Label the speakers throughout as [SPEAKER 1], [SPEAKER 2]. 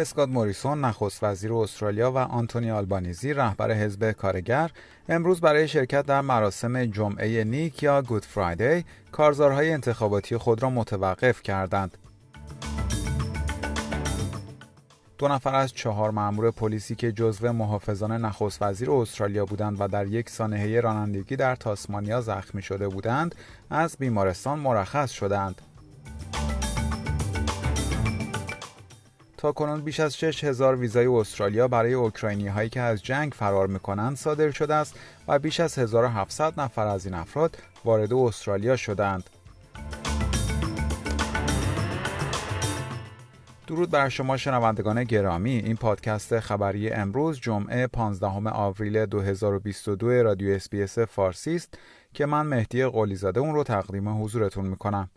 [SPEAKER 1] اسکات موریسون نخست وزیر استرالیا و آنتونی آلبانیزی رهبر حزب کارگر امروز برای شرکت در مراسم جمعه نیک یا گود فرایدی کارزارهای انتخاباتی خود را متوقف کردند. دو نفر از چهار مأمور پلیسی که جزو محافظان نخست وزیر استرالیا بودند و در یک سانحه رانندگی در تاسمانیا زخمی شده بودند از بیمارستان مرخص شدند. تا کنون بیش از 6000 ویزای استرالیا برای اوکراینی هایی که از جنگ فرار می‌کنند صادر شده است و بیش از 1700 نفر از این افراد وارد استرالیا شدند. درود بر شما شنوندگان گرامی این پادکست خبری امروز جمعه 15 آوریل 2022 رادیو اس‌بی‌اس فارسی است که من مهدی قلیزاده اون رو تقدیم حضورتون می‌کنم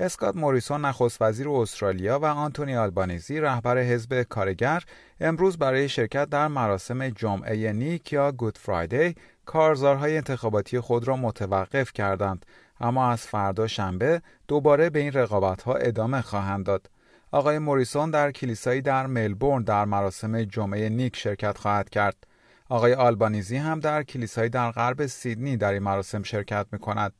[SPEAKER 1] اسکات موریسون نخست وزیر استرالیا و آنتونی آلبانیزی رهبر حزب کارگر امروز برای شرکت در مراسم جمعه نیک یا گود فرایدی کارزارهای انتخاباتی خود را متوقف کردند اما از فردا شنبه دوباره به این رقابتها ادامه خواهند داد آقای موریسون در کلیسایی در ملبورن در مراسم جمعه نیک شرکت خواهد کرد. آقای آلبانیزی هم در کلیسایی در غرب سیدنی در این مراسم شرکت می کند.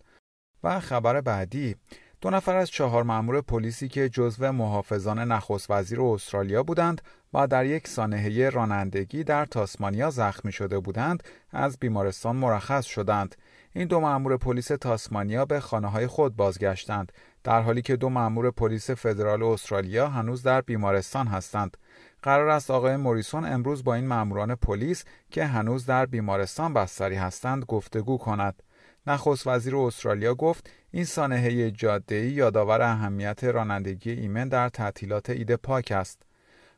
[SPEAKER 1] و خبر بعدی دو نفر از چهار مأمور پلیسی که جزو محافظان نخست وزیر استرالیا بودند و در یک سانحه رانندگی در تاسمانیا زخمی شده بودند از بیمارستان مرخص شدند. این دو مأمور پلیس تاسمانیا به خانه های خود بازگشتند در حالی که دو مأمور پلیس فدرال استرالیا هنوز در بیمارستان هستند. قرار است آقای موریسون امروز با این مأموران پلیس که هنوز در بیمارستان بستری هستند گفتگو کند. نخست وزیر استرالیا گفت این سانحه جاده‌ای یادآور اهمیت رانندگی ایمن در تعطیلات عید پاک است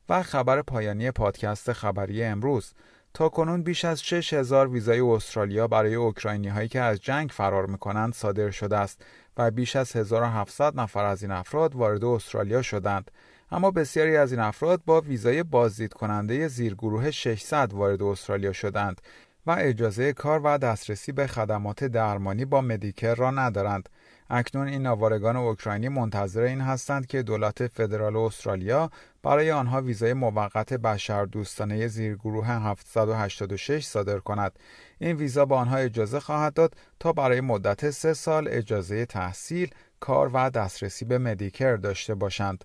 [SPEAKER 1] و خبر پایانی پادکست خبری امروز. تا کنون بیش از 6000 ویزای استرالیا برای اوکراینی هایی که از جنگ فرار می‌کنند صادر شده است و بیش از 1700 نفر از این افراد وارد استرالیا شدند. اما بسیاری از این افراد با ویزای بازدید کننده زیرگروه 600 وارد استرالیا شدند. و اجازه کار و دسترسی به خدمات درمانی با مدیکر را ندارند اکنون این آوارگان اوکراینی منتظر این هستند که دولت فدرال استرالیا برای آنها ویزای موقت بشردوستانه زیرگروه 786 صادر کند. این ویزا به آنها اجازه خواهد داد تا برای مدت سه سال اجازه تحصیل، کار و دسترسی به مدیکر داشته باشند.